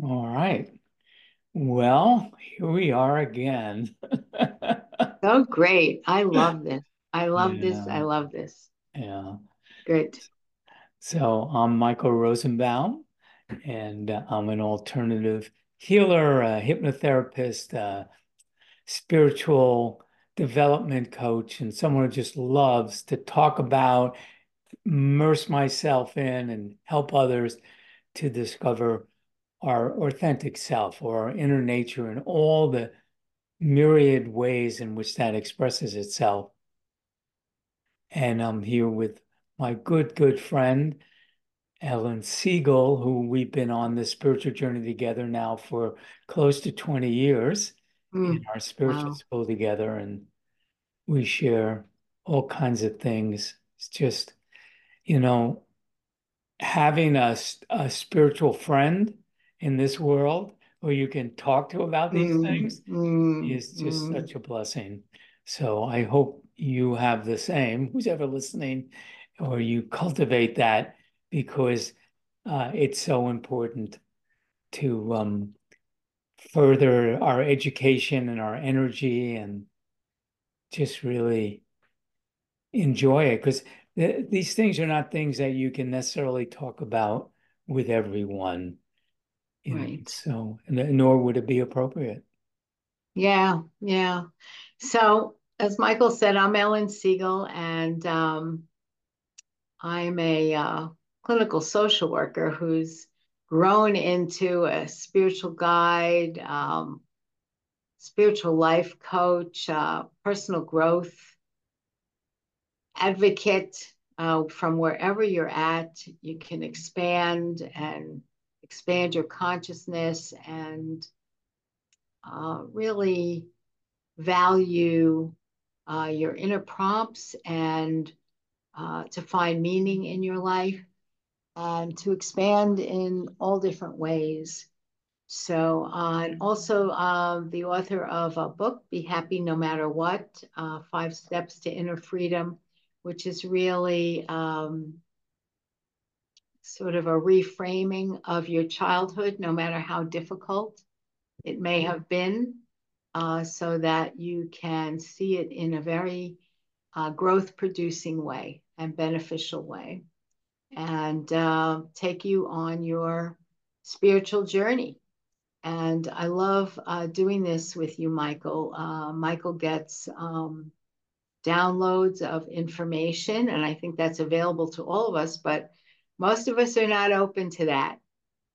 All right. Well, here we are again. Oh, great. I love this. I love this. I love this. yeah. Great. So I'm Michael Rosenbaum, and uh, I'm an alternative healer, a hypnotherapist, a spiritual development coach, and someone who just loves to talk about, immerse myself in, and help others to discover our authentic self or our inner nature and all the myriad ways in which that expresses itself. And I'm here with my good, good friend, Ellen Siegel, who we've been on this spiritual journey together now for close to 20 years in Mm, our spiritual wow. school together. And we share all kinds of things. It's just, you know, having a, a spiritual friend in this world who you can talk to about these Mm, things mm, is just mm. such a blessing. So I hope you have the same, who's ever listening, or you cultivate that? Because uh, it's so important to um, further our education and our energy and just really enjoy it. Because th these things are not things that you can necessarily talk about with everyone, you know, Right. so nor would it be appropriate. Yeah, yeah. So, as Michael said, I'm Ellen Siegel, and um, I'm a uh, clinical social worker who's grown into a spiritual guide, um, spiritual life coach, uh, personal growth advocate uh, from wherever you're at. You can expand and expand your consciousness and uh, really value uh, your inner prompts and uh, to find meaning in your life and to expand in all different ways. So, uh, and also uh, the author of a book, Be Happy No Matter What uh, Five Steps to Inner Freedom, which is really um, sort of a reframing of your childhood, no matter how difficult it may have been, uh, so that you can see it in a very uh, growth producing way and beneficial way and uh, take you on your spiritual journey. And I love uh, doing this with you, Michael. Uh, Michael gets um, downloads of information, and I think that's available to all of us, but most of us are not open to that.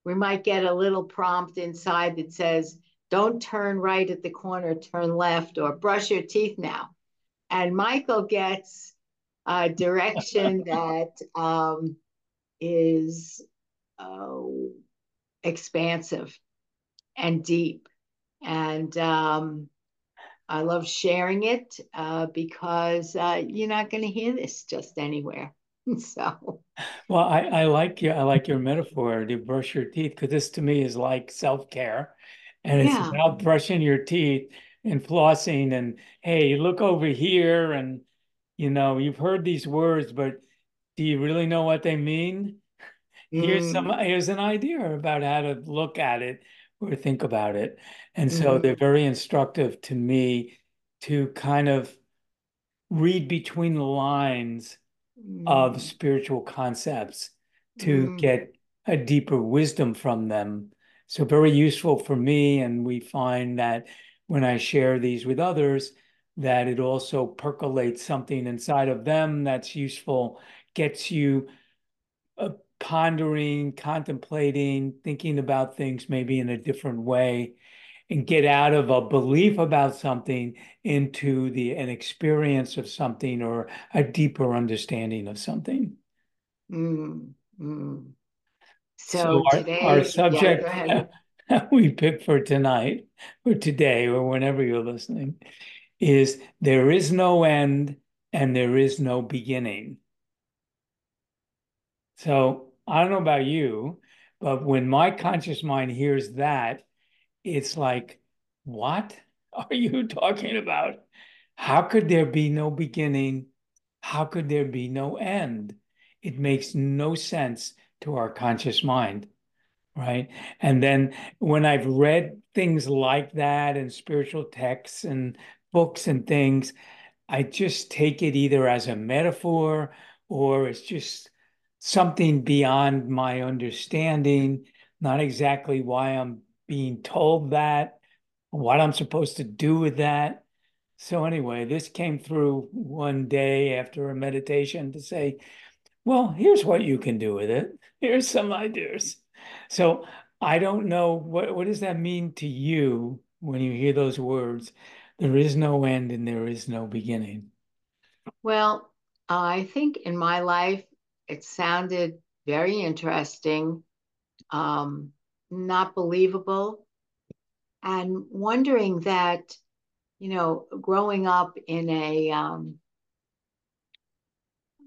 We might get a little prompt inside that says, don't turn right at the corner, turn left, or brush your teeth now. And Michael gets a direction that um, is uh, expansive and deep. And um, I love sharing it uh, because uh, you're not going to hear this just anywhere. So, Well, I, I like your I like your metaphor to brush your teeth because this to me is like self-care and it's yeah. about brushing your teeth and flossing and hey, look over here and you know, you've heard these words, but do you really know what they mean? Here's some Mm, here's an idea about how to look at it or think about it. And so they're mm, very instructive to me to kind of read between the lines of mm, spiritual concepts to mm, get a deeper wisdom from them. So, very useful for me. And we find that when I share these with others, that it also percolates something inside of them that's useful, gets you uh, pondering, contemplating, thinking about things maybe in a different way and get out of a belief about something into the an experience of something or a deeper understanding of something. mm, mm. So So our our today, yeah, go subject that we picked for tonight or today or whenever you're listening is there is no end and there is no beginning. So I don't know about you, but when my conscious mind hears that, it's like, what are you talking about? How could there be no beginning? How could there be no end? It makes no sense to our conscious mind. right? And then when I've read things like that and spiritual texts and books and things, I just take it either as a metaphor or it's just something beyond my understanding, not exactly why I'm being told that, what I'm supposed to do with that. So, anyway, this came through one day after a meditation to say, well, here's what you can do with it. Here's some ideas. So, I don't know what, what does that mean to you when you hear those words? There is no end and there is no beginning. Well, I think in my life, it sounded very interesting, um, not believable, and wondering that, you know, growing up in a, um,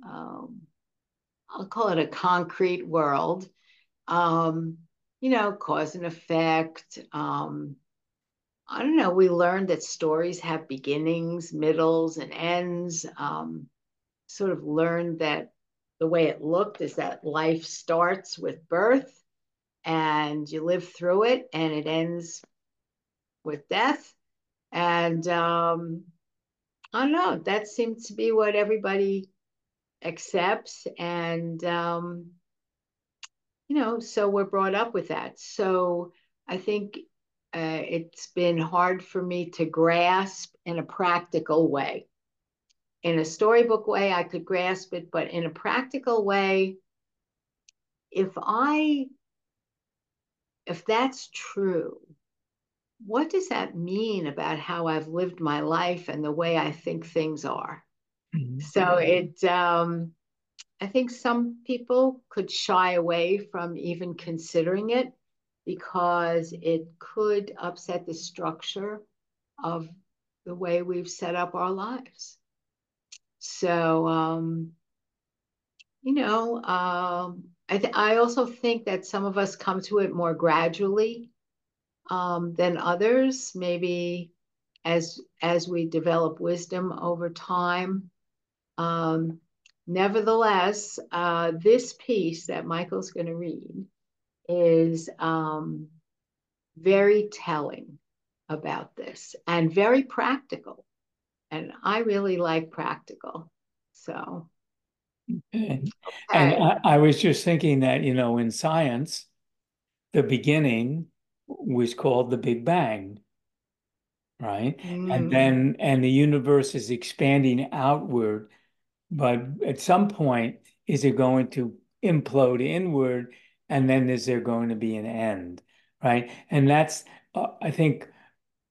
um, I'll call it a concrete world, um, you know, cause and effect. Um, I don't know. We learned that stories have beginnings, middles, and ends. Um, sort of learned that the way it looked is that life starts with birth and you live through it and it ends with death. And um, I don't know, that seems to be what everybody accepts. And, um, you know, so we're brought up with that. So I think uh, it's been hard for me to grasp in a practical way in a storybook way, I could grasp it, but in a practical way, if I, if that's true, what does that mean about how I've lived my life and the way I think things are? Mm-hmm. So it, um, I think some people could shy away from even considering it because it could upset the structure of the way we've set up our lives. So, um, you know, um, I, th- I also think that some of us come to it more gradually um, than others, maybe as as we develop wisdom over time. Um, nevertheless, uh, this piece that Michael's going to read is um, very telling about this and very practical and I really like practical. So, okay. and I, I, was just thinking that you know in science, the beginning was called the Big Bang, right? Mm. And then and the universe is expanding outward, but at some point, is it going to implode inward? And then is there going to be an end, right? And that's uh, I think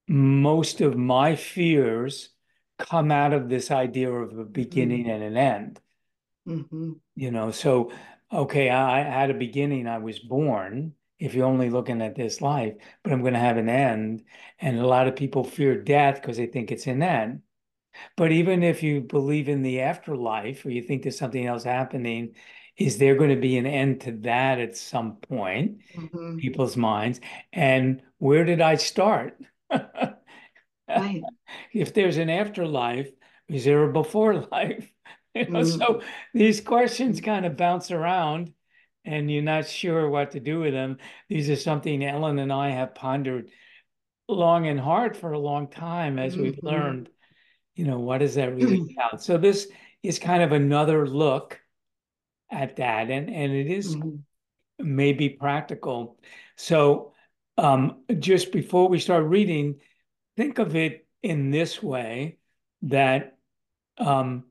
most of my fears come out of this idea of a beginning mm-hmm. and an end. Mm-hmm. You know, so okay, I, I had a beginning, I was born, if you're only looking at this life, but I'm going to have an end. And a lot of people fear death because they think it's an end. But even if you believe in the afterlife or you think there's something else happening, is there going to be an end to that at some point, mm-hmm. people's minds? And where did I start? Right. if there's an afterlife, is there a before life? You know, mm. So these questions kind of bounce around and you're not sure what to do with them. These are something Ellen and I have pondered long and hard for a long time as mm-hmm. we've learned, you know, what does that really count? So this is kind of another look at that. And, and it is mm-hmm. maybe practical. So um, just before we start reading, think of it in this way that um,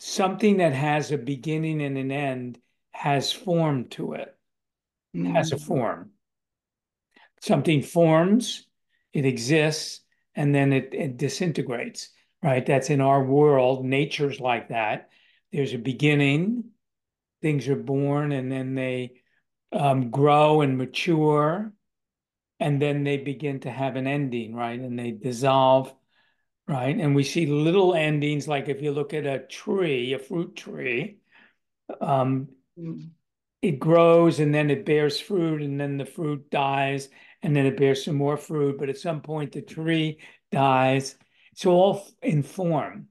something that has a beginning and an end has form to it, mm-hmm. has a mm. form. Something forms, it exists, and then it, it disintegrates, right? That's in our world. Nature's like that. There's a beginning, things are born, and then they um, grow and mature and then they begin to have an ending, right? And they dissolve, right? And we see little endings, like if you look at a tree, a fruit tree, um, mm. it grows and then it bears fruit, and then the fruit dies, and then it bears some more fruit. But at some point, the tree dies. It's all in form.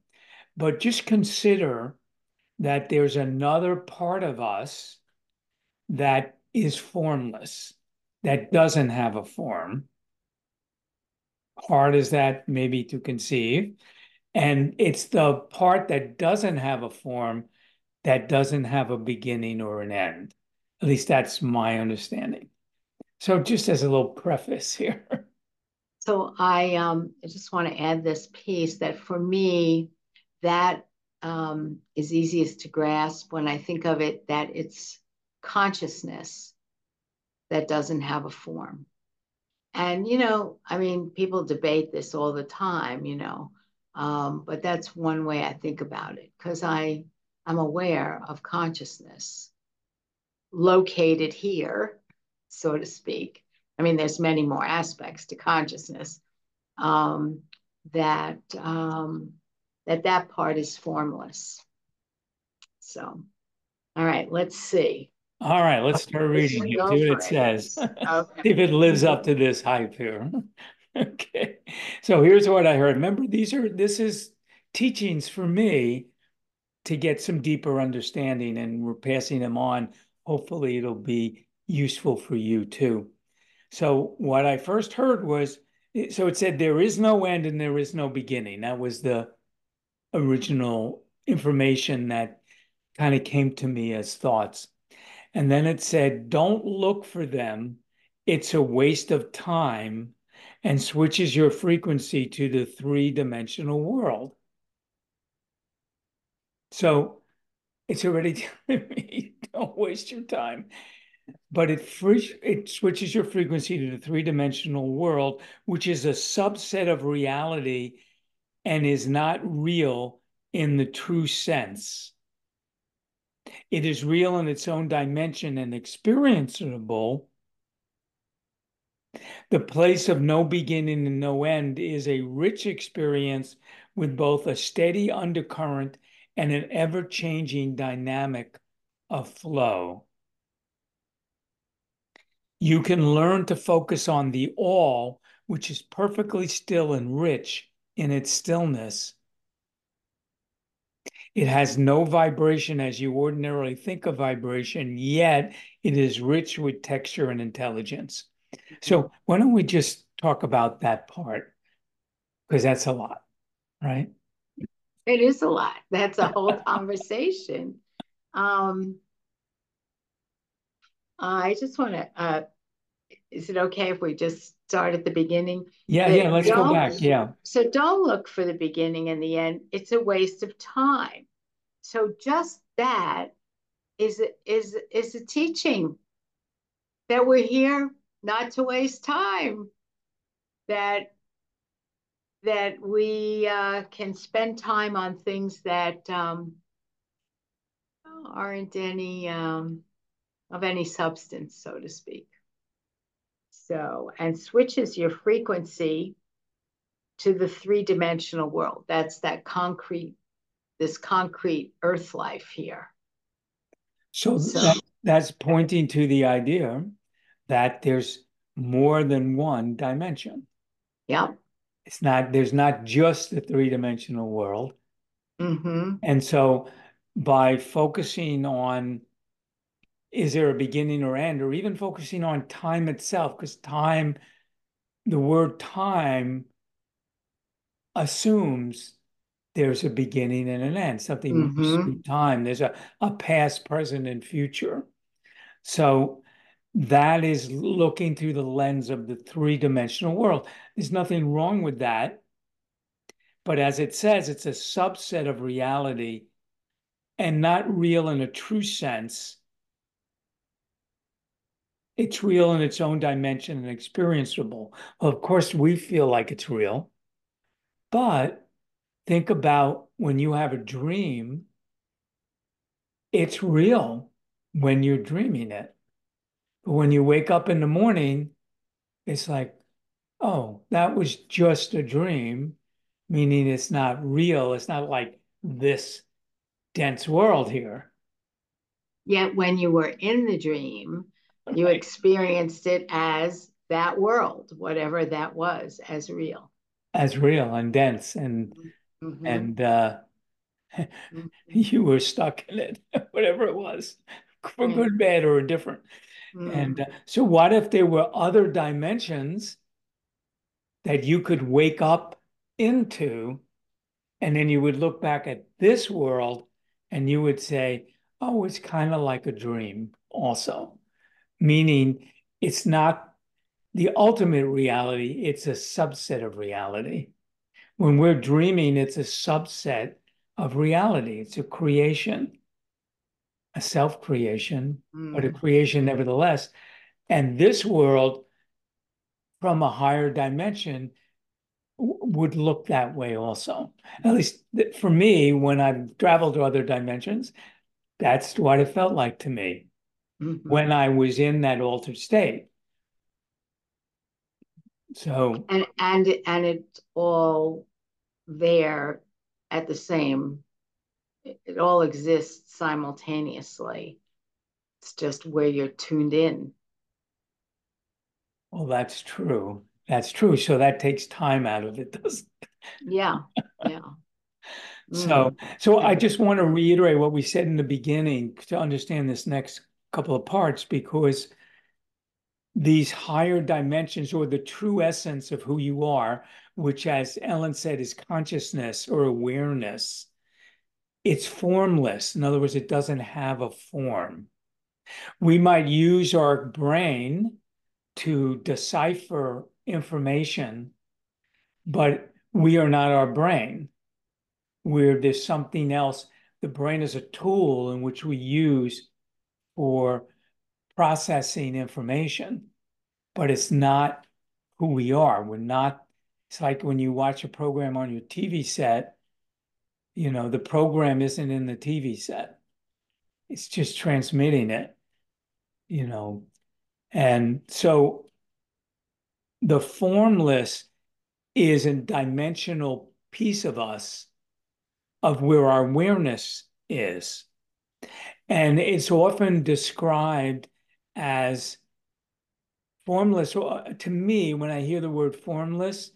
But just consider that there's another part of us that is formless that doesn't have a form. Hard as that maybe to conceive. And it's the part that doesn't have a form that doesn't have a beginning or an end. At least that's my understanding. So just as a little preface here. So I um I just want to add this piece that for me, that um, is easiest to grasp when I think of it that it's consciousness that doesn't have a form. And, you know, I mean, people debate this all the time, you know, um, but that's one way I think about it because I I'm aware of consciousness located here, so to speak. I mean, there's many more aspects to consciousness um, that um, that that part is formless. So, all right, let's see. All right, let's start reading. See what it says. Okay. See if it lives up to this hype here. okay. So here's what I heard. Remember, these are this is teachings for me to get some deeper understanding, and we're passing them on. Hopefully, it'll be useful for you too. So, what I first heard was eh, so it said, There is no end and there is no beginning. That was the original information that kind of came to me as thoughts. And then it said, Don't look for them. It's a waste of time and switches your frequency to the three dimensional world. So it's already telling me don't waste your time. But it it switches your frequency to the three dimensional world, which is a subset of reality and is not real in the true sense. It is real in its own dimension and experienceable the place of no beginning and no end is a rich experience with both a steady undercurrent and an ever changing dynamic of flow. You can learn to focus on the all, which is perfectly still and rich in its stillness. It has no vibration as you ordinarily think of vibration, yet it is rich with texture and intelligence. So why don't we just talk about that part? Because that's a lot, right? It is a lot. That's a whole conversation. Um, I just want to. Uh, is it okay if we just start at the beginning? Yeah, but yeah. Let's go back. Yeah. So don't look for the beginning and the end. It's a waste of time. So just that is is is a teaching that we're here not to waste time, that that we uh, can spend time on things that um, aren't any um, of any substance, so to speak. So, and switches your frequency to the three dimensional world. That's that concrete, this concrete earth life here. So, so that, that's pointing to the idea that there's more than one dimension. Yeah. It's not, there's not just the three dimensional world. Mm-hmm. And so by focusing on is there a beginning or end, or even focusing on time itself, because time, the word time assumes there's a beginning and an end, something mm-hmm. time. There's a, a past, present, and future. So that is looking through the lens of the three dimensional world. There's nothing wrong with that. But as it says, it's a subset of reality and not real in a true sense. It's real in its own dimension and experienceable. Well, of course, we feel like it's real. But think about when you have a dream, it's real when you're dreaming it. But when you wake up in the morning, it's like, oh, that was just a dream, meaning it's not real. It's not like this dense world here. Yet when you were in the dream, you experienced it as that world, whatever that was, as real. As real and dense and mm-hmm. And uh mm-hmm. you were stuck in it, whatever it was, for good, bad, or indifferent. And uh, so, what if there were other dimensions that you could wake up into, and then you would look back at this world and you would say, oh, it's kind of like a dream, also, meaning it's not the ultimate reality, it's a subset of reality. When we're dreaming, it's a subset of reality, it's a creation a self creation, mm. but a mm. creation nevertheless. And this world, from a higher dimension, would look that way also. At least for me, when I've traveled to other dimensions, that's what it felt like to me mm-hmm. when I was in that altered state. So and and and it's all there at the same it all exists simultaneously. It's just where you're tuned in. Well, that's true. That's true. So that takes time out of it, doesn't it? Yeah. Yeah. so mm. so I just want to reiterate what we said in the beginning to understand this next couple of parts because these higher dimensions or the true essence of who you are, which as Ellen said is consciousness or awareness, it's formless. In other words, it doesn't have a form. We might use our brain to decipher information, but we are not our brain. We're there's something else. The brain is a tool in which we use for processing information, but it's not who we are. We're not, it's like when you watch a program on your TV set you know, the program isn't in the TV set. It's just transmitting it, you know. And so the formless is a dimensional piece of us of where our awareness is. And it's often described as formless. To me, when I hear the word formless,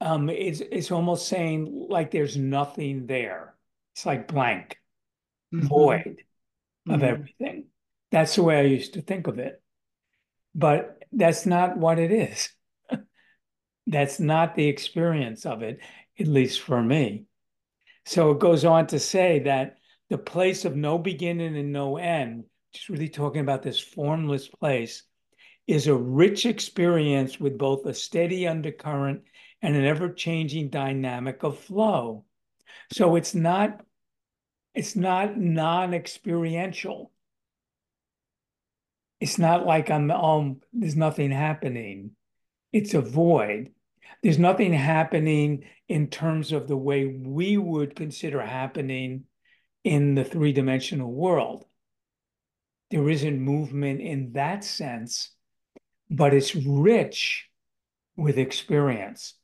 um, it's it's almost saying like there's nothing there. It's like blank, mm-hmm. void of mm-hmm. everything. That's the way I used to think of it. But that's not what it is. that's not the experience of it, at least for me. So it goes on to say that the place of no beginning and no end, just really talking about this formless place, is a rich experience with both a steady undercurrent and an ever-changing dynamic of flow. So it's not it's not non-experiential. It's not like I'm um there's nothing happening. It's a void. There's nothing happening in terms of the way we would consider happening in the three-dimensional world. There isn't movement in that sense, but it's rich with experience.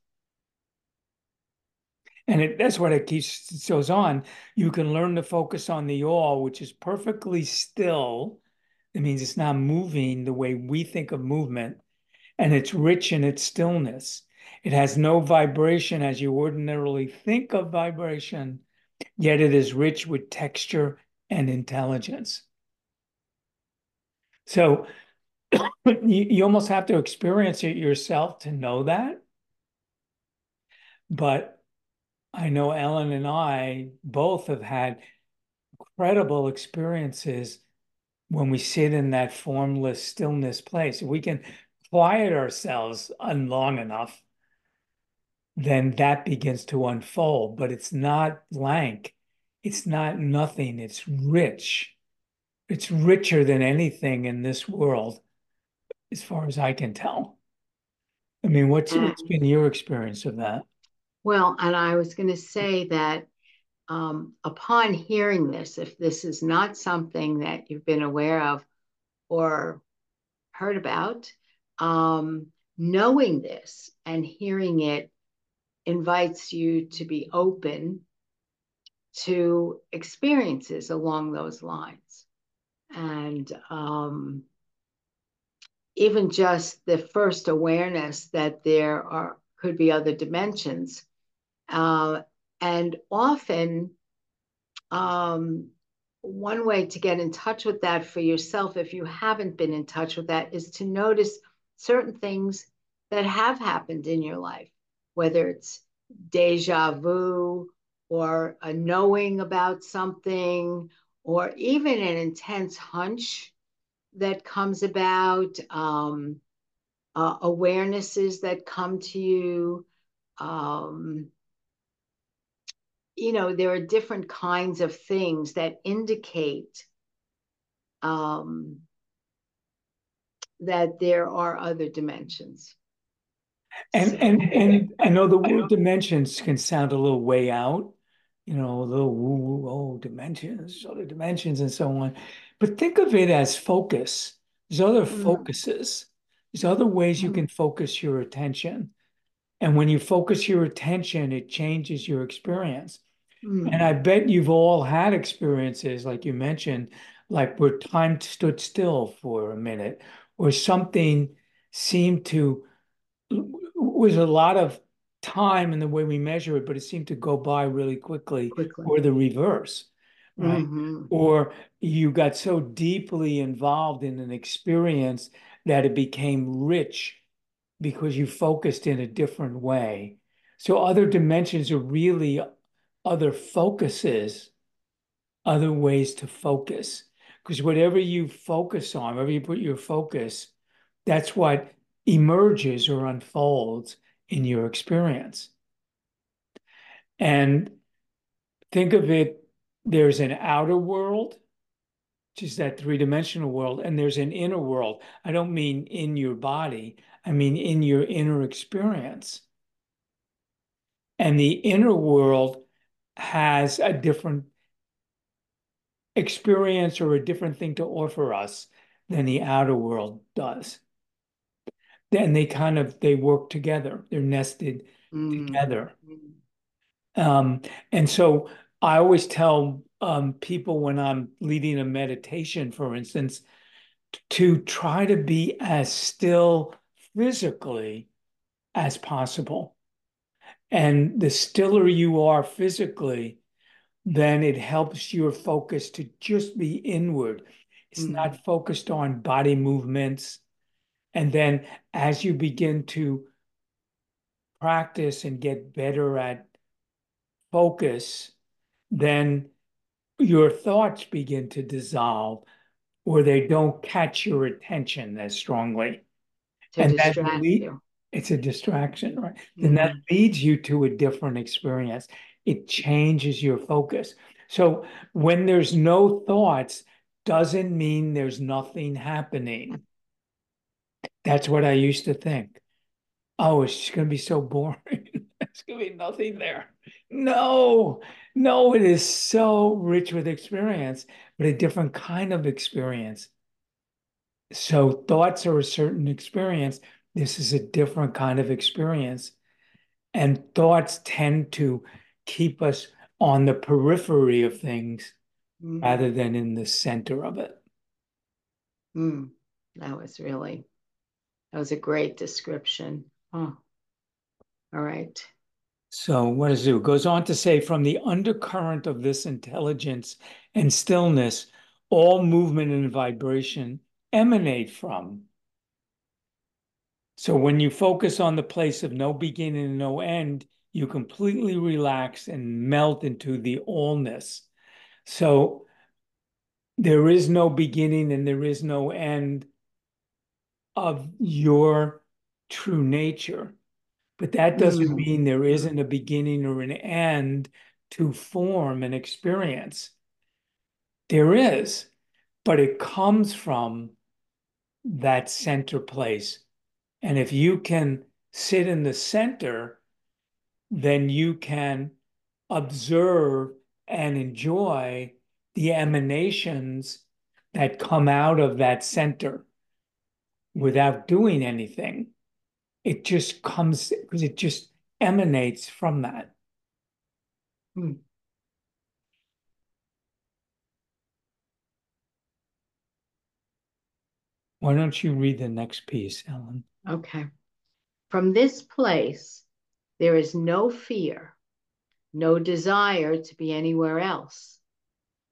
And it, that's what it keeps it goes on. You can learn to focus on the all, which is perfectly still. It means it's not moving the way we think of movement, and it's rich in its stillness. It has no vibration as you ordinarily think of vibration, yet it is rich with texture and intelligence. So you, you almost have to experience it yourself to know that. But I know Ellen and I both have had incredible experiences when we sit in that formless stillness place. If we can quiet ourselves long enough, then that begins to unfold. But it's not blank, it's not nothing, it's rich. It's richer than anything in this world, as far as I can tell. I mean, what's, what's been your experience of that? Well, and I was going to say that um, upon hearing this, if this is not something that you've been aware of or heard about, um, knowing this and hearing it invites you to be open to experiences along those lines. And um, even just the first awareness that there are could be other dimensions uh, and often um, one way to get in touch with that for yourself, if you haven't been in touch with that, is to notice certain things that have happened in your life, whether it's deja vu or a knowing about something or even an intense hunch that comes about, um, uh, awarenesses that come to you. Um, you know, there are different kinds of things that indicate um, that there are other dimensions. And and and I know the word dimensions can sound a little way out, you know, a little woo woo, oh, dimensions, other dimensions, and so on. But think of it as focus. There's other mm. focuses. There's other ways you mm. can focus your attention. And when you focus your attention, it changes your experience. Mm. And I bet you've all had experiences, like you mentioned, like where time stood still for a minute, or something seemed to was a lot of time and the way we measure it, but it seemed to go by really quickly, quickly. or the reverse, right? Mm-hmm. Or you got so deeply involved in an experience that it became rich because you focused in a different way. So other dimensions are really other focuses, other ways to focus. Because whatever you focus on, wherever you put your focus, that's what emerges or unfolds in your experience. And think of it there's an outer world, which is that three dimensional world, and there's an inner world. I don't mean in your body, I mean in your inner experience. And the inner world has a different experience or a different thing to offer us than the outer world does then they kind of they work together. They're nested mm. together. Um, and so i always tell um, people when i'm leading a meditation for instance to try to be as still physically as possible. And the stiller you are physically then it helps your focus to just be inward. It's mm. not focused on body movements and then as you begin to practice and get better at focus, then your thoughts begin to dissolve or they don't catch your attention as strongly. To and that lead, you. It's a distraction, right? Mm-hmm. Then that leads you to a different experience. It changes your focus. So when there's no thoughts, doesn't mean there's nothing happening. That's what I used to think. Oh, it's just going to be so boring. There's going to be nothing there. No, no, it is so rich with experience, but a different kind of experience. So thoughts are a certain experience. This is a different kind of experience. And thoughts tend to keep us on the periphery of things mm. rather than in the center of it. Mm. That was really that was a great description. Oh. All right. So what does it do? Goes on to say, from the undercurrent of this intelligence and stillness, all movement and vibration emanate from. So when you focus on the place of no beginning and no end, you completely relax and melt into the allness. So there is no beginning and there is no end of your true nature. But that doesn't mm. mean there isn't a beginning or an end to form and experience. There is, but it comes from that center place. And if you can sit in the center, then you can observe and enjoy the emanations that come out of that center without doing anything. It just comes because it just emanates from that. Hmm. Why don't you read the next piece, Ellen? Okay. From this place, there is no fear, no desire to be anywhere else.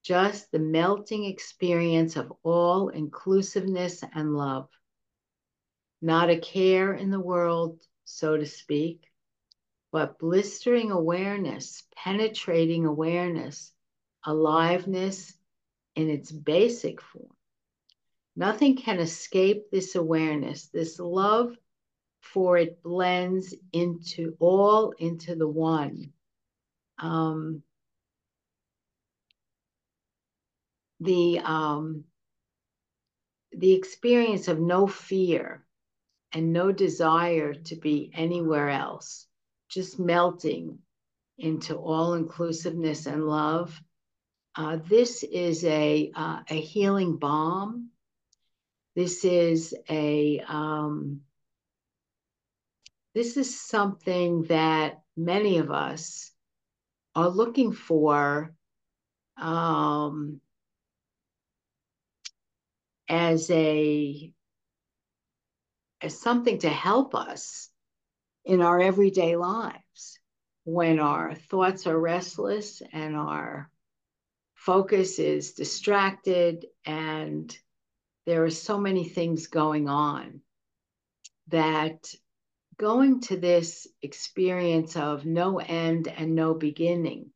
just the melting experience of all inclusiveness and love. Not a care in the world, so to speak, but blistering awareness, penetrating awareness, aliveness in its basic form. Nothing can escape this awareness, this love, for it blends into all into the one. Um, the um, the experience of no fear and no desire to be anywhere else, just melting into all inclusiveness and love. Uh, this is a uh, a healing balm. This is a um, this is something that many of us are looking for um, as a as something to help us in our everyday lives when our thoughts are restless and our focus is distracted and there are so many things going on that going to this experience of no end and no beginning,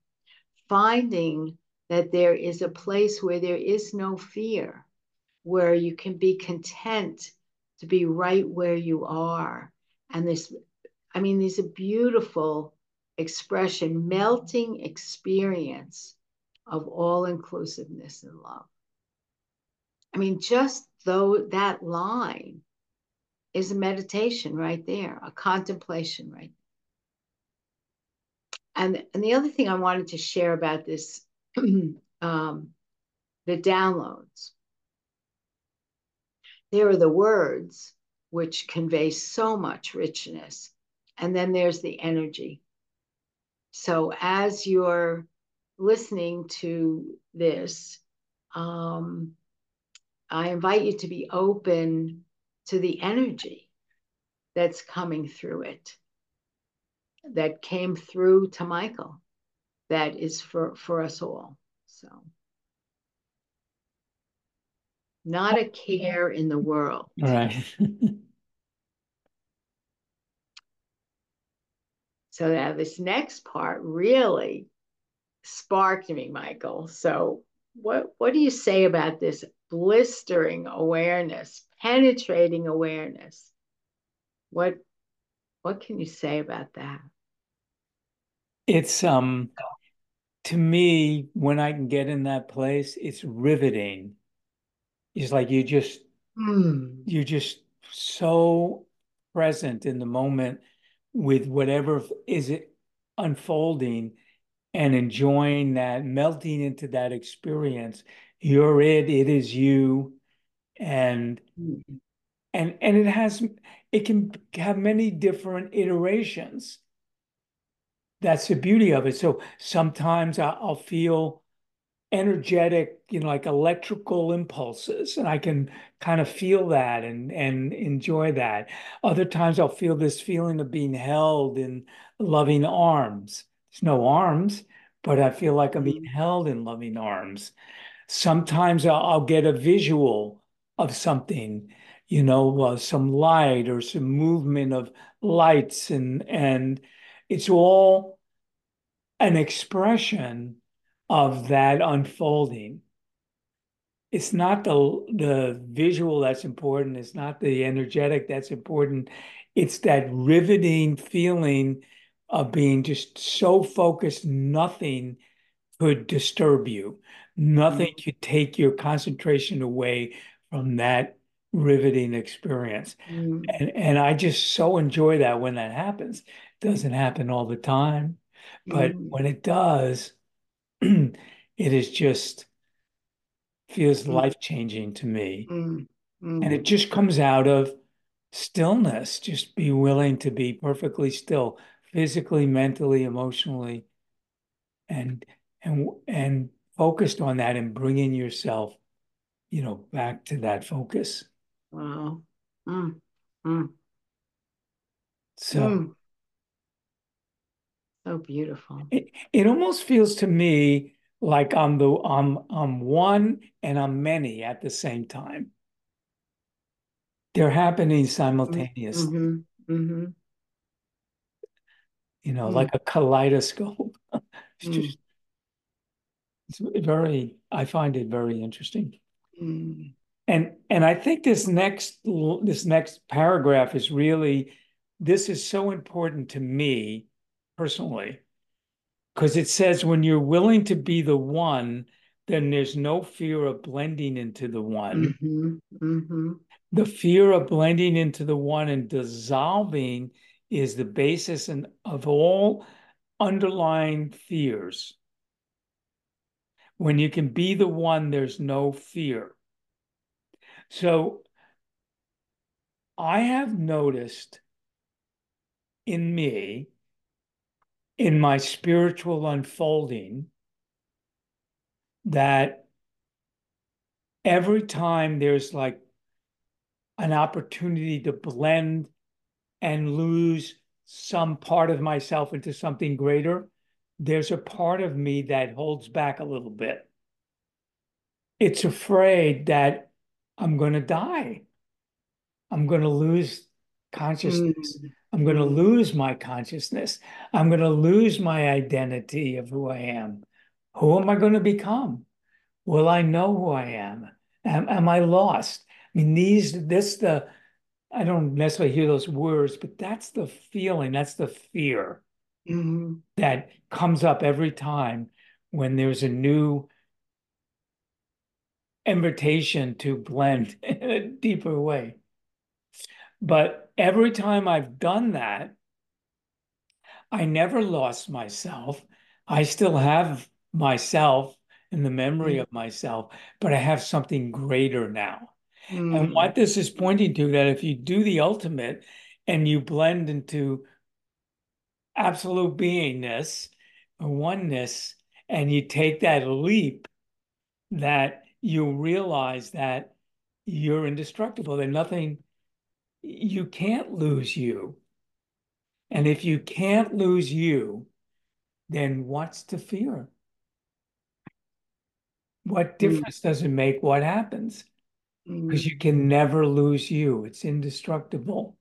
finding that there is a place where there is no fear, where you can be content to be right where you are. And this, I mean, these are beautiful expression, melting experience of all inclusiveness and love. I mean, just though that line is a meditation right there, a contemplation right there. and, and the other thing I wanted to share about this, um, the downloads. There are the words, which convey so much richness. And then there's the energy. So as you're listening to this, um, I invite you to be open to the energy that's coming through it, that came through to Michael, that is for, for us all. So, not a care in the world. Right. so now this next part really sparked me, Michael. So what what do you say about this blistering awareness, penetrating awareness? What what can you say about that? It's um to me, when I can get in that place, it's riveting. It's like you just Mm. you're just so present in the moment with whatever is it unfolding and enjoying that, melting into that experience. You're it, it is you. And Mm. and and it has it can have many different iterations. That's the beauty of it. So sometimes I'll feel energetic, you know, like electrical impulses, and I can kind of feel that and and enjoy that. Other times I'll feel this feeling of being held in loving arms. There's no arms, but I feel like I'm being Mm. held in loving arms. Sometimes I'll, I'll get a visual of something, you know, uh, some light or some movement of lights, and and it's all an expression of that unfolding. It's not the the visual that's important. It's not the energetic that's important. It's that riveting feeling of being just so focused, nothing could disturb you. Nothing Mm. could take your concentration away from that riveting experience. Mm. And and I just so enjoy that when that happens. It doesn't happen all the time, but Mm. when it does, it is just feels Mm. life-changing to me. Mm. And Mm. it just comes out of stillness. Just be willing to be perfectly still, physically, mentally, emotionally, and and and focused on that and bringing yourself, you know, back to that focus. Wow. Mm. Mm. So Mm. So beautiful. it, it almost feels to me like I'm the I'm I'm one and I'm many at the same time. They're happening simultaneously. Mm-hmm. Mm-hmm. You know, mm. like a kaleidoscope. it's mm. just it's very I find it very interesting. Mm. And and I think this next this next paragraph is really this is so important to me personally because it says when you're willing to be the one, then there's no fear of blending into the one. Mm-hmm. Mm-hmm. The fear of blending into the one and dissolving is the basis in, of all underlying fears. When you can be the one, there's no fear. So I have noticed in me in my spiritual unfolding that every time there's like an opportunity to blend and lose some part of myself into something greater, there's a part of me that holds back a little bit. It's afraid that I'm going to die. I'm going to lose consciousness. Mm. I'm going to lose my consciousness. I'm going to lose my identity of who I am. Who am I going to become? Will I know who I am? Am, am I lost? I mean, these, this, the, I don't necessarily hear those words, but that's the feeling, that's the fear mm-hmm. that comes up every time when there's a new invitation to blend in a deeper way. But every time I've done that, I never lost myself. I still have myself in the memory mm. of myself, but I have something greater now. Mm. And what this is pointing to that if you do the ultimate and you blend into absolute beingness, oneness, and you take that leap, that you realize that you're indestructible, that nothing you can't lose you. And if you can't lose you, then what's to fear? What mm. difference mm. does it make what happens? Because mm. you can never lose you. It's indestructible.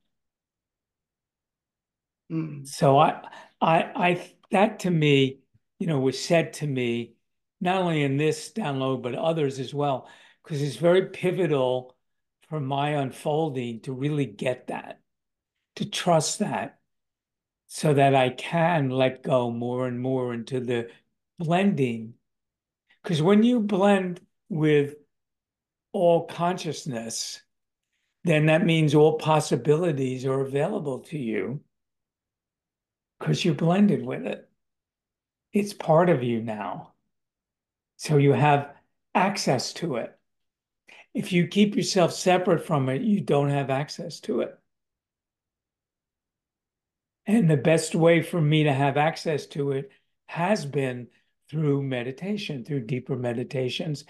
Mm. So I, I, I, that to me, you know, was said to me, not only in this download, but others as well, because it's very pivotal for my unfolding to really get that, to trust that, so that I can let go more and more into the blending. Because when you blend with all consciousness, then that means all possibilities are available to you because you're blended with it. It's part of you now. So you have access to it. If you keep yourself separate from it, you don't have access to it. And the best way for me to have access to it has been through meditation, through deeper meditations.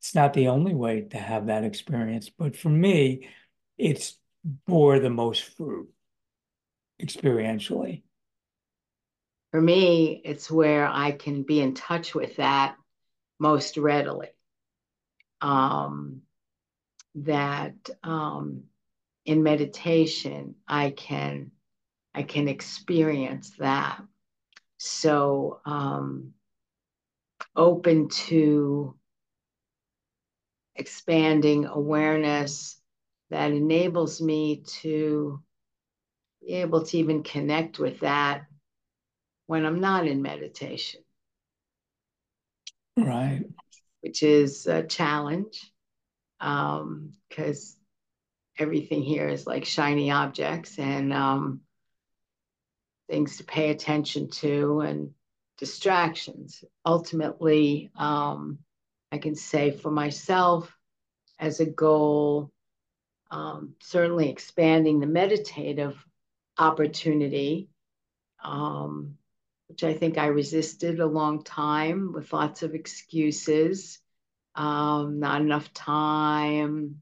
It's not the only way to have that experience, but for me, it's bore the most fruit experientially. For me, it's where I can be in touch with that most readily. Um, that um, in meditation I can I can experience that. So um, open to expanding awareness that enables me to be able to even connect with that when I'm not in meditation. Right. Which is a challenge because um, everything here is like shiny objects and um, things to pay attention to and distractions. Ultimately, um, I can say for myself as a goal, um, certainly expanding the meditative opportunity, um, which I think I resisted a long time with lots of excuses um, not enough time,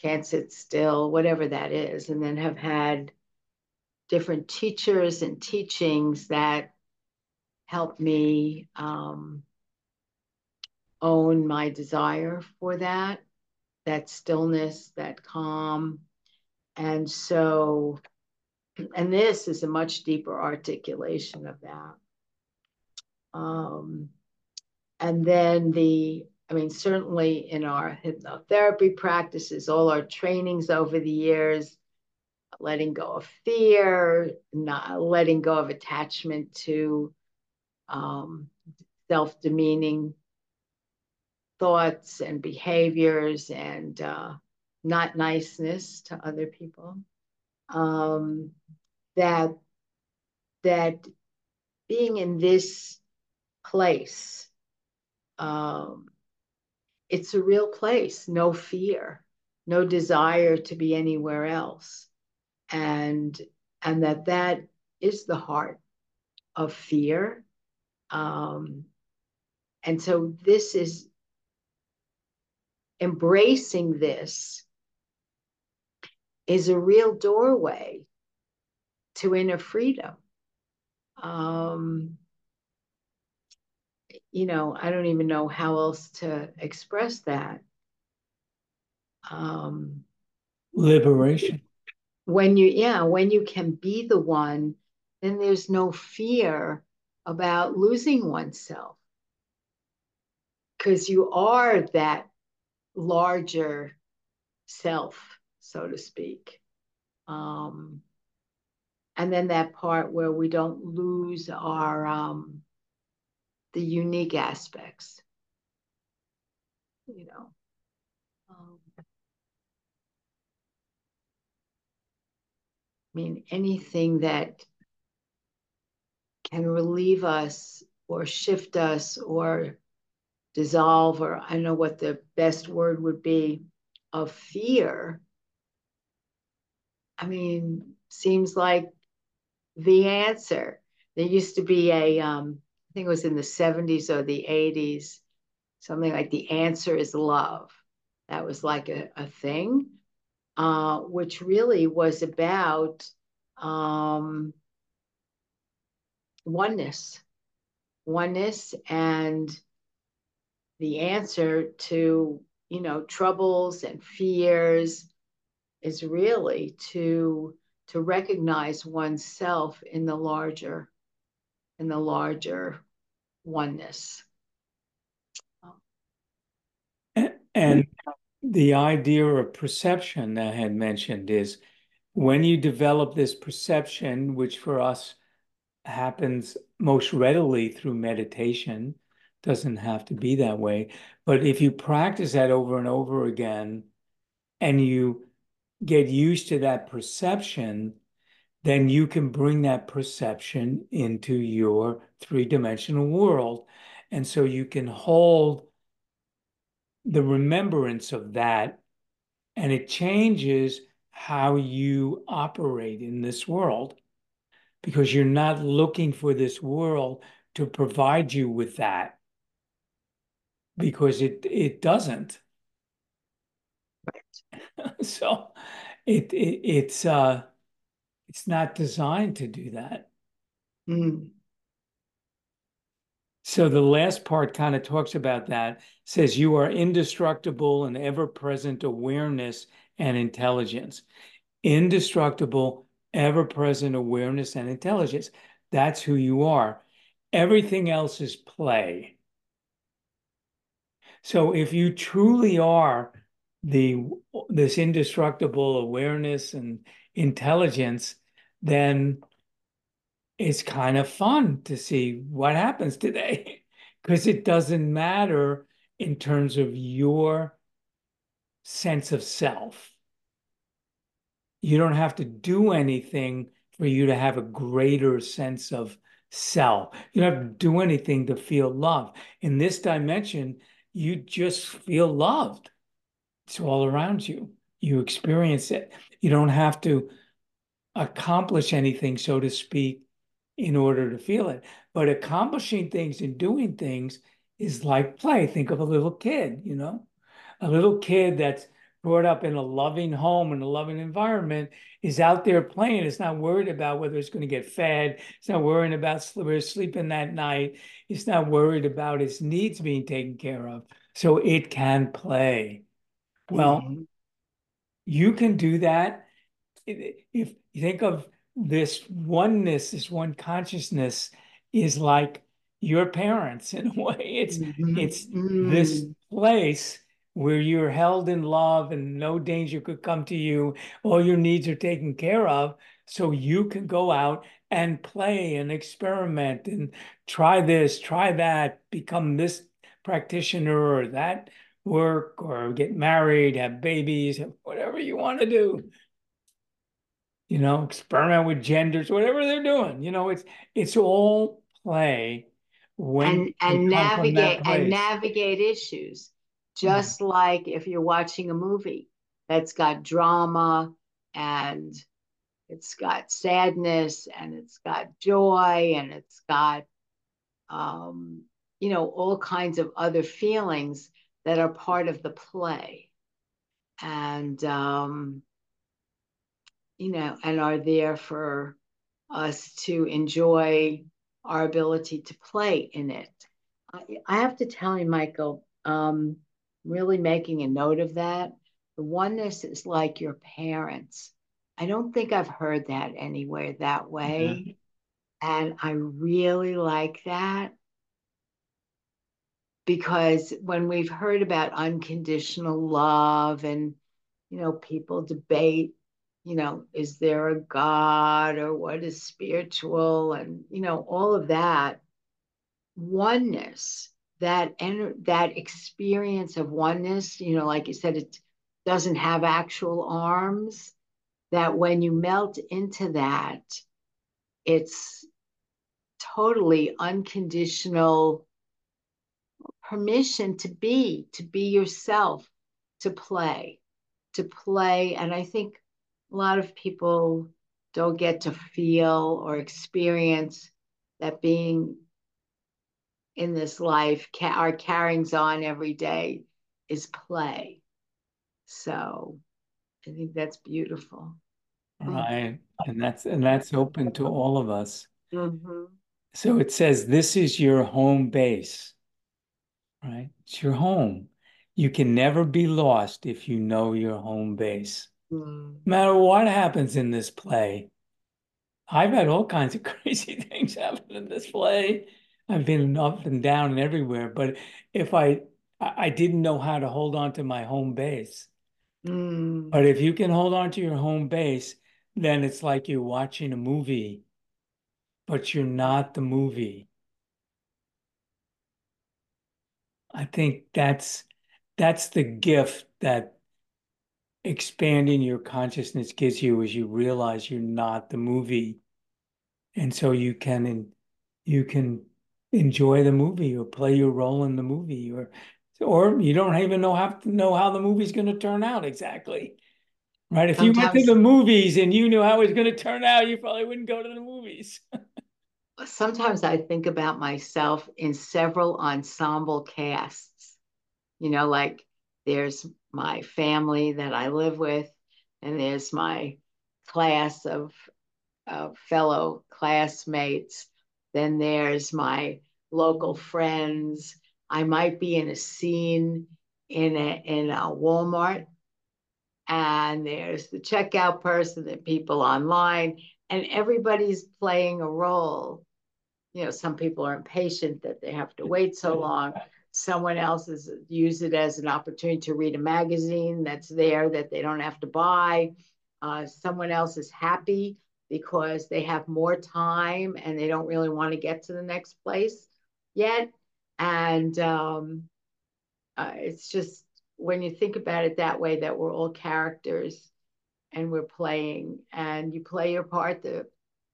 can't sit still, whatever that is, and then have had different teachers and teachings that help me um, own my desire for that, that stillness, that calm. And so, and this is a much deeper articulation of that. Um, and then the, I mean, certainly in our hypnotherapy practices, all our trainings over the years, letting go of fear, not letting go of attachment to um, self demeaning thoughts and behaviors and uh, not niceness to other people. Um, that that being in this place, um, it's a real place, no fear, no desire to be anywhere else, and and that that is the heart of fear. Um, and so this is embracing this is a real doorway to inner freedom. Um, you know, I don't even know how else to express that. Um, Liberation. When you, yeah, when you can be the one, then there's no fear about losing oneself because you are that larger self, so to speak. Um, and then that part where we don't lose our um, the unique aspects, you know. Um, I mean, anything that can relieve us or shift us or dissolve, or I don't know what the best word would be, of fear. I mean, seems like the answer. There used to be a, um, think it was in the 70s or the 80s, something like the answer is love. That was like a, a thing, uh, which really was about um, oneness, oneness, and the answer to you know troubles and fears is really to to recognize oneself in the larger in the larger oneness and, the idea of perception I had mentioned is when you develop this perception, which for us happens most readily through meditation, doesn't have to be that way. But if you practice that over and over again and you get used to that perception, then you can bring that perception into your three dimensional world. And so you can hold the remembrance of that, and it changes how you operate in this world because you're not looking for this world to provide you with that because it it doesn't. Right. so it, it it's uh it's not designed to do that. Mm. So the last part kind of talks about that, says you are indestructible and ever-present awareness and intelligence. Indestructible, ever-present awareness and intelligence. That's who you are. Everything else is play. So if you truly are the this indestructible awareness and intelligence, then it's kind of fun to see what happens today because it doesn't matter in terms of your sense of self. You don't have to do anything for you to have a greater sense of self. You don't have to do anything to feel love. In this dimension, you just feel loved. It's all around you. You experience it. You don't have to accomplish anything, so to speak, in order to feel it. But accomplishing things and doing things is like play. Think of a little kid, you know, a little kid that's brought up in a loving home and a loving environment is out there playing. It's not worried about whether it's going to get fed. It's not worrying about sleeping that night. It's not worried about its needs being taken care of. So it can play. Well, mm-hmm. you can do that. If you think of this oneness, this one consciousness is like your parents in a way. It's mm-hmm. it's mm-hmm. this place where you're held in love and no danger could come to you. All your needs are taken care of. So you can go out and play and experiment and try this, try that, become this practitioner or that work or get married, have babies, whatever you want to do. You know, experiment with genders, whatever they're doing. You know, it's it's all play when and, and navigate and navigate issues just like if you're watching a movie that's got drama and it's got sadness and it's got joy and it's got um, you know all kinds of other feelings that are part of the play and um, you know and are there for us to enjoy our ability to play in it i, I have to tell you michael um, really making a note of that. The oneness is like your parents. I don't think I've heard that anywhere that way. And I really like that because when we've heard about unconditional love and, you know, people debate, you know, is there a God or what is spiritual and, you know, all of that oneness that and that experience of oneness you know like you said it doesn't have actual arms that when you melt into that it's totally unconditional permission to be to be yourself to play to play. And i think a lot of people don't get to feel or experience that being in this life, ca- our carryings on every day is play. So I think that's beautiful. Right. And that's and that's open to all of us. Mm-hmm. So it says this is your home base. Right? It's your home. You can never be lost if you know your home base. No matter what happens in this play, I've had all kinds of crazy things happen in this play. I've been up and down and everywhere, but if I I didn't know how to hold on to my home base. Mm. But if you can hold on to your home base, then it's like you're watching a movie, but you're not the movie. I think that's that's the gift that expanding your consciousness gives you as you realize you're not the movie. And so you can you can enjoy the movie or play your role in the movie or or you don't even know have to know how the movie's going to turn out exactly right if Sometimes. you went to the movies and you knew how it was going to turn out you probably wouldn't go to the movies sometimes i think about myself in several ensemble casts you know like there's my family that i live with and there's my class of, of fellow classmates then there's my local friends. I might be in a scene in a, in a Walmart, and there's the checkout person, the people online, and everybody's playing a role. You know, some people are impatient that they have to wait so long. Someone else is use it as an opportunity to read a magazine that's there that they don't have to buy. Uh, someone else is happy because they have more time and they don't really want to get to the next place yet. And um, uh, it's just when you think about it that way, that we're all characters and we're playing, and you play your part to,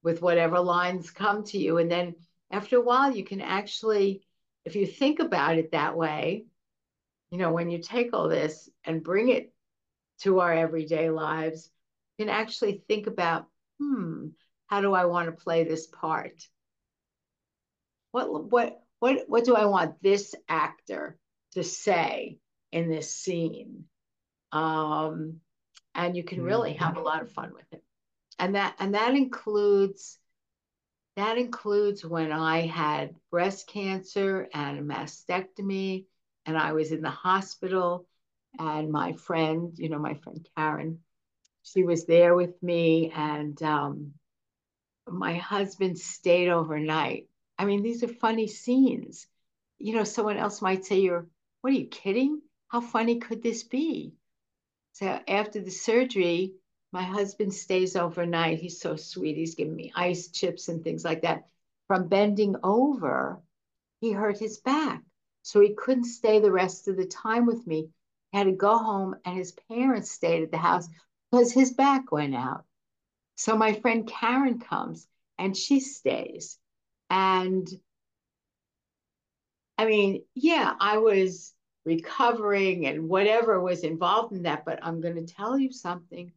with whatever lines come to you. And then after a while, you can actually, if you think about it that way, you know, when you take all this and bring it to our everyday lives, you can actually think about hmm, how do I want to play this part? What what what what do I want this actor to say in this scene? Um, and you can really have a lot of fun with it. And that and that includes that includes when I had breast cancer and a mastectomy, and I was in the hospital. And my friend, you know, my friend Karen, she was there with me, and um, my husband stayed overnight. I mean, these are funny scenes. You know, someone else might say, "You're, what are you kidding? How funny could this be?" So after the surgery, my husband stays overnight. He's so sweet. He's giving me ice chips and things like that. From bending over, he hurt his back. So he couldn't stay the rest of the time with me. He had to go home, and his parents stayed at the house because his back went out. So my friend Karen comes and she stays. And I mean, yeah, I was recovering and whatever was involved in that, but I'm going to tell you something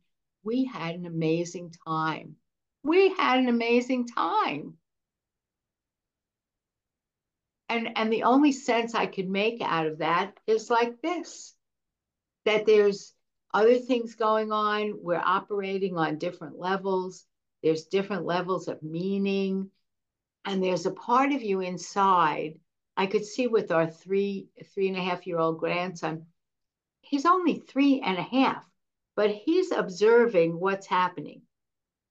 we had an amazing time. We had an amazing time. And, and the only sense I could make out of that is like this that there's other things going on. We're operating on different levels. There's different levels of meaning. And there's a part of you inside. I could see with our three, three and a half year old grandson, he's only three and a half but he's observing what's happening.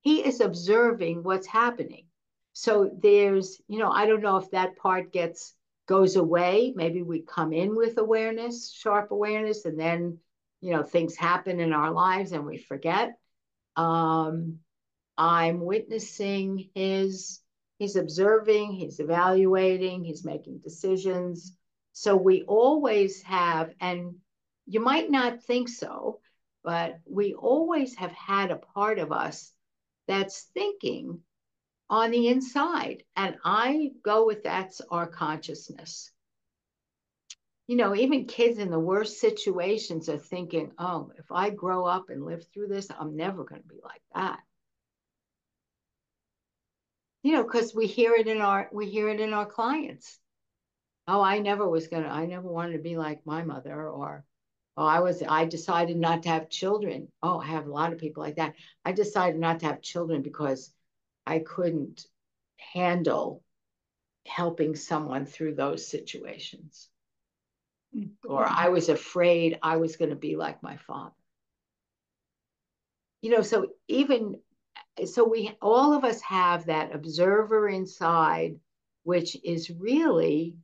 He is observing what's happening. So there's, you know, I don't know if that part gets goes away. Maybe we come in with awareness, sharp awareness, and then, you know, things happen in our lives and we forget. Um, I'm witnessing his, he's observing, he's evaluating, he's making decisions. So we always have, and you might not think so, but we always have had a part of us that's thinking on the inside. And I go with that's our consciousness. You know, even kids in the worst situations are thinking, oh, if I grow up and live through this, I'm never going to be like that. You know, because we hear it in our we hear it in our clients. Oh, I never was gonna, I never wanted to be like my mother, or Oh, I was, I decided not to have children. Oh, I have a lot of people like that. I decided not to have children because I couldn't handle helping someone through those situations. Or mm-hmm. I was afraid I was going to be like my father. You know, so even, so we, all of us have that observer inside, which is really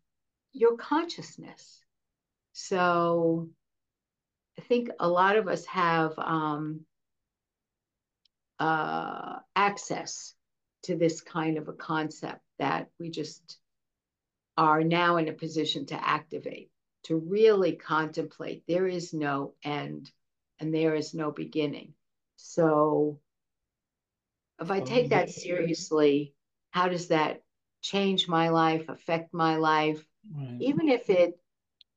your consciousness. So, I think a lot of us have um, uh, access to this kind of a concept that we just are now in a position to activate, to really contemplate. There is no end and there is no beginning. So, if I take that seriously, how does that change my life, affect my life? Right. Even if it,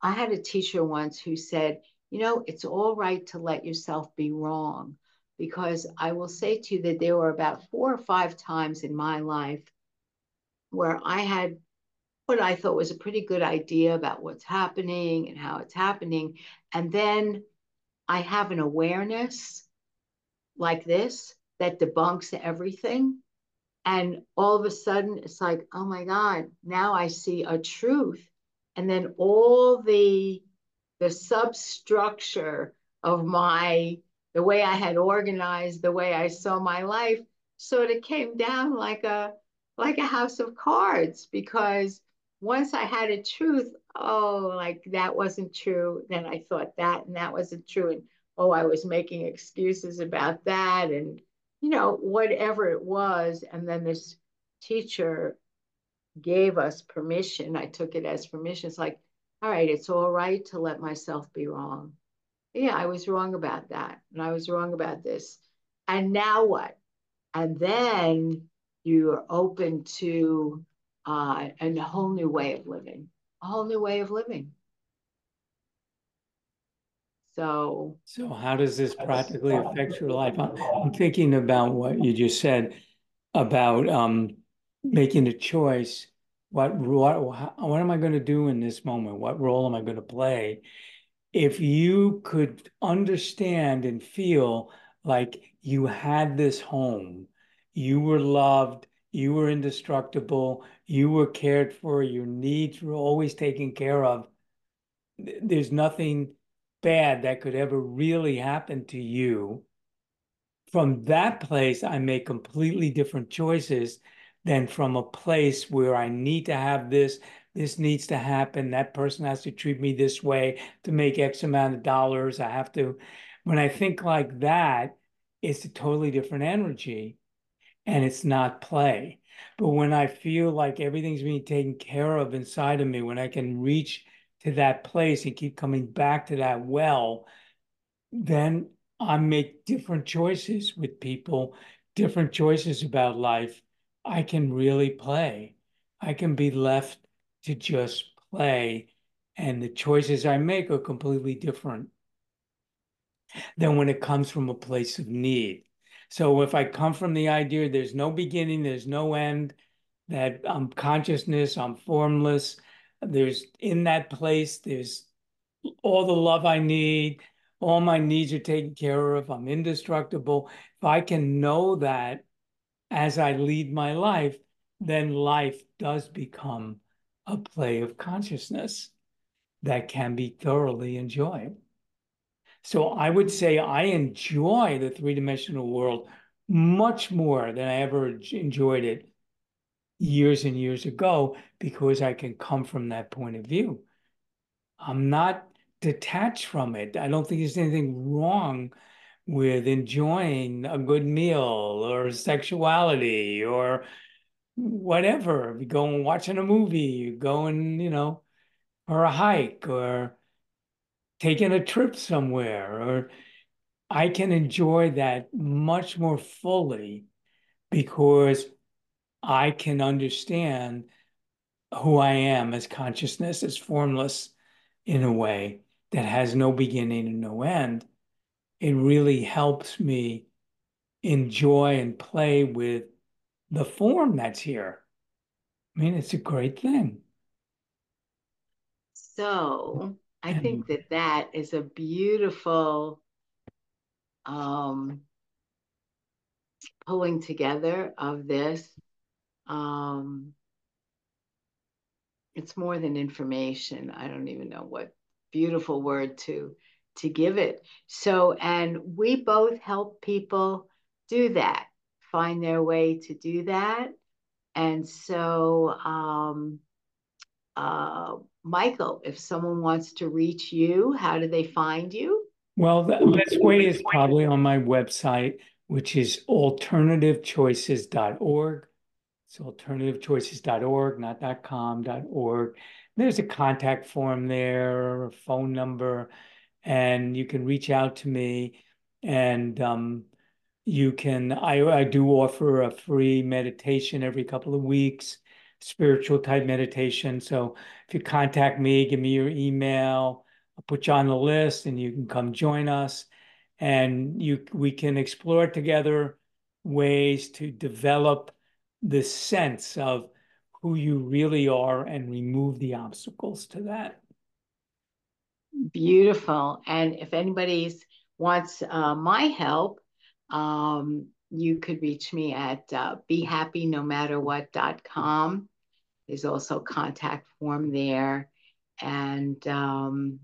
I had a teacher once who said, you know, it's all right to let yourself be wrong because I will say to you that there were about four or five times in my life where I had what I thought was a pretty good idea about what's happening and how it's happening. And then I have an awareness like this that debunks everything. And all of a sudden, it's like, oh my God, now I see a truth. And then all the the substructure of my the way I had organized, the way I saw my life, sort of came down like a like a house of cards because once I had a truth, oh, like that wasn't true. Then I thought that and that wasn't true. And oh, I was making excuses about that and you know, whatever it was. And then this teacher gave us permission. I took it as permission. It's like, all right, it's all right to let myself be wrong. Yeah, I was wrong about that. And I was wrong about this. And now what? And then you're open to uh, a whole new way of living, a whole new way of living. So, so how does this practically affect your life? I'm, I'm thinking about what you just said about um, making a choice what what what am I going to do in this moment? What role am I going to play? if you could understand and feel like you had this home, you were loved, you were indestructible, you were cared for, your needs were always taken care of, there's nothing bad that could ever really happen to you. From that place, I make completely different choices than from a place where I need to have this, this needs to happen, that person has to treat me this way to make X amount of dollars. I have to, when I think like that, it's a totally different energy and it's not play. But when I feel like everything's being taken care of inside of me, when I can reach to that place and keep coming back to that well, then I make different choices with people, different choices about life. I can really play. I can be left to just play, and the choices I make are completely different than when it comes from a place of need. So if I come from the idea there's no beginning, there's no end, that I'm consciousness, I'm formless, there's in that place, there's all the love I need, all my needs are taken care of, I'm indestructible. If I can know that as I lead my life, then life does become a play of consciousness that can be thoroughly enjoyed. So I would say I enjoy the three dimensional world much more than I ever enjoyed it years and years ago because I can come from that point of view. I'm not detached from it. I don't think there's anything wrong with enjoying a good meal or sexuality or whatever. You go and watching a movie, you go and, you know, or a hike or taking a trip somewhere or I can enjoy that much more fully because I can understand who I am as consciousness, as formless in a way that has no beginning and no end. It really helps me enjoy and play with the form that's here. I mean, it's a great thing. So I and, think that that is a beautiful um, pulling together of this um, it's more than information. I don't even know what beautiful word to to give it. So, and we both help people do that, find their way to do that. And so, um, uh, Michael, if someone wants to reach you, how do they find you? Well, the best way is probably on my website, which is alternativechoices.org. It's alternativechoices.org, not .com, .org. There's a contact form there, a phone number, and you can reach out to me. And um, you can, I, I do offer a free meditation every couple of weeks, spiritual type meditation. So if you contact me, give me your email, I'll put you on the list and you can come join us. And you we can explore together ways to develop the sense of who you really are and remove the obstacles to that. Beautiful. And if anybody wants uh, my help, um, you could reach me at uh, behappynomatterwhat.com. There's also contact form there. And um,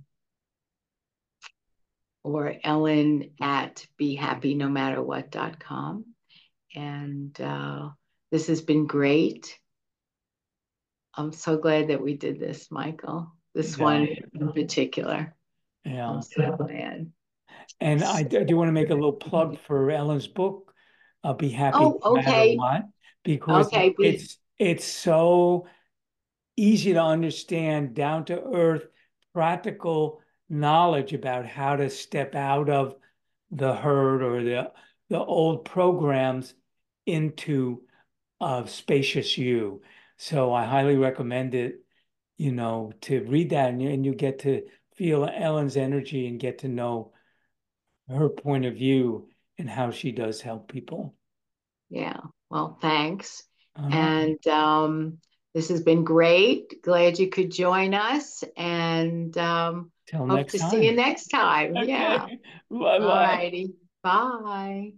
or Ellen at behappynomatterwhat.com. And uh, this has been great. I'm so glad that we did this, Michael. This yeah. one in particular. Yeah. I'm so glad. And I do want to make a little plug for Ellen's book. I'll be happy oh, okay. what, because okay. it's it's so easy to understand, down to earth, practical knowledge about how to step out of the herd or the the old programs into a spacious you. So I highly recommend it, you know, to read that and you, and you get to feel Ellen's energy and get to know her point of view and how she does help people. Yeah. Well, thanks. Uh-huh. And um, this has been great. Glad you could join us. And um, Till Hope to see you next time. Yeah. Okay. All Bye-bye. righty. Bye.